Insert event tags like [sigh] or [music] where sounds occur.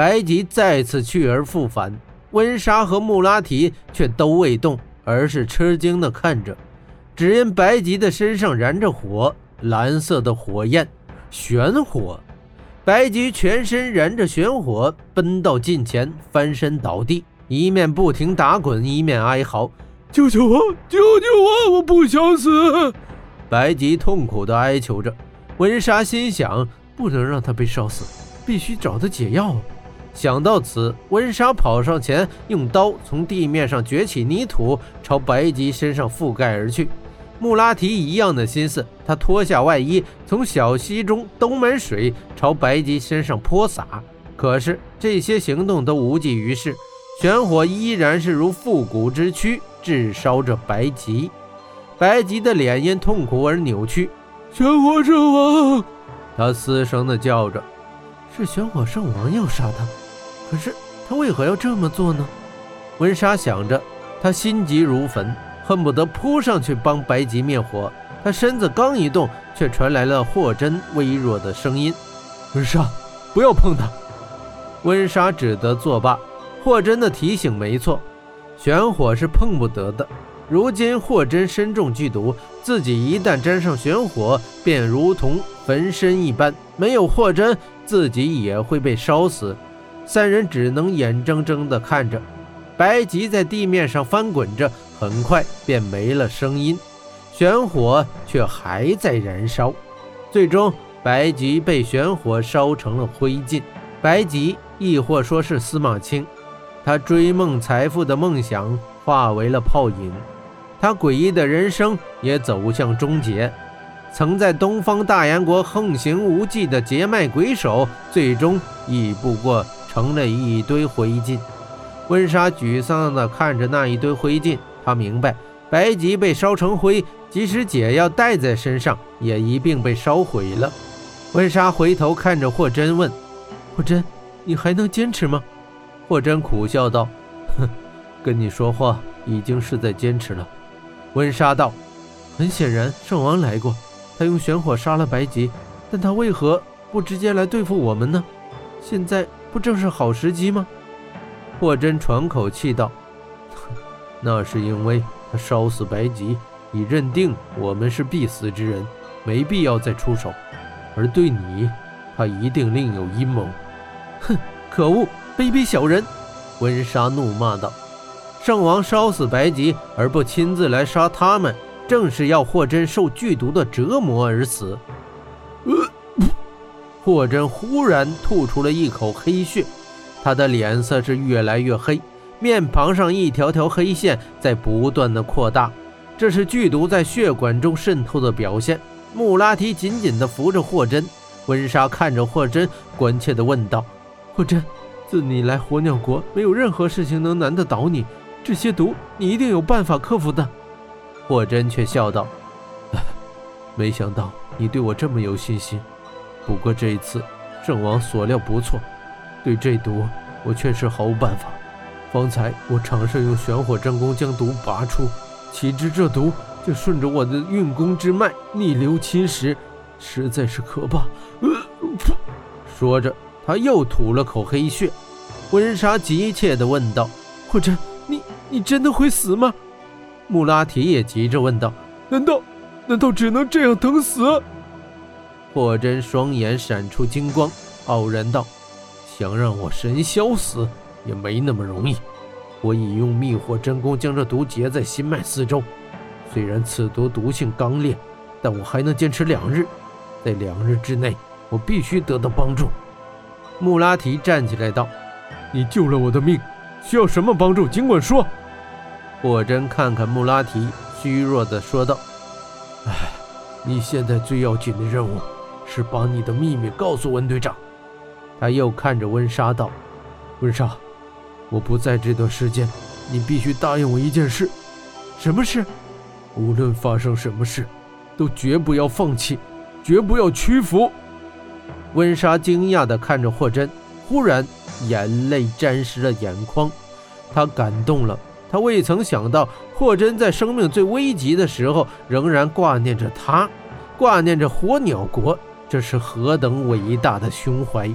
白吉再次去而复返，温莎和穆拉提却都未动，而是吃惊地看着。只因白吉的身上燃着火，蓝色的火焰，玄火。白吉全身燃着玄火，奔到近前，翻身倒地，一面不停打滚，一面哀嚎：“救救我！救救我！我不想死！”白吉痛苦地哀求着。温莎心想：不能让他被烧死，必须找到解药。想到此，温莎跑上前，用刀从地面上掘起泥土，朝白吉身上覆盖而去。穆拉提一样的心思，他脱下外衣，从小溪中兜满水，朝白吉身上泼洒。可是这些行动都无济于事，玄火依然是如复古之躯，炙烧着白吉。白吉的脸因痛苦而扭曲。玄火圣王，他嘶声地叫着：“是玄火圣王要杀他，可是他为何要这么做呢？”温莎想着，他心急如焚。恨不得扑上去帮白吉灭火，他身子刚一动，却传来了霍真微弱的声音：“温莎，不要碰他。”温莎只得作罢。霍真的提醒没错，玄火是碰不得的。如今霍真身中剧毒，自己一旦沾上玄火，便如同焚身一般。没有霍真，自己也会被烧死。三人只能眼睁睁地看着白吉在地面上翻滚着。很快便没了声音，玄火却还在燃烧。最终，白吉被玄火烧成了灰烬。白吉，亦或说是司马青，他追梦财富的梦想化为了泡影，他诡异的人生也走向终结。曾在东方大燕国横行无忌的劫脉鬼手，最终亦不过成了一堆灰烬。温莎沮丧地看着那一堆灰烬。他明白，白吉被烧成灰，即使解药带在身上，也一并被烧毁了。温莎回头看着霍真问：“霍真，你还能坚持吗？”霍真苦笑道：“哼，跟你说话已经是在坚持了。”温莎道：“很显然，圣王来过，他用玄火杀了白吉，但他为何不直接来对付我们呢？现在不正是好时机吗？”霍真喘口气道。[laughs] 那是因为他烧死白吉，已认定我们是必死之人，没必要再出手。而对你，他一定另有阴谋。哼，[laughs] 可恶，卑鄙小人！温莎怒骂道：“圣王烧死白吉而不亲自来杀他们，正是要霍真受剧毒的折磨而死。”，霍真忽然吐出了一口黑血，他的脸色是越来越黑。面庞上一条条黑线在不断的扩大，这是剧毒在血管中渗透的表现。穆拉提紧紧地扶着霍真，温莎看着霍真，关切地问道：“霍真，自你来火鸟国，没有任何事情能难得倒你。这些毒，你一定有办法克服的。”霍真却笑道：“ [laughs] 没想到你对我这么有信心。不过这一次，圣王所料不错，对这毒，我确实毫无办法。”方才我尝试用玄火真功将毒拔出，岂知这毒就顺着我的运功之脉逆流侵蚀，实在是可怕。说着，他又吐了口黑血。温莎急切地问道：“霍真，你你真的会死吗？”穆拉提也急着问道：“难道难道只能这样等死？”霍真双眼闪出金光，傲然道：“想让我神消死？”也没那么容易。我已用密火真功将这毒结在心脉四周，虽然此毒毒性刚烈，但我还能坚持两日。在两日之内，我必须得到帮助。穆拉提站起来道：“你救了我的命，需要什么帮助，尽管说。”霍真看看穆拉提，虚弱地说道：“唉，你现在最要紧的任务是把你的秘密告诉温队长。”他又看着温莎道：“温莎。”我不在这段时间，你必须答应我一件事。什么事？无论发生什么事，都绝不要放弃，绝不要屈服。温莎惊讶地看着霍真，忽然眼泪沾湿了眼眶。她感动了，他未曾想到霍真在生命最危急的时候仍然挂念着他，挂念着火鸟国，这是何等伟大的胸怀！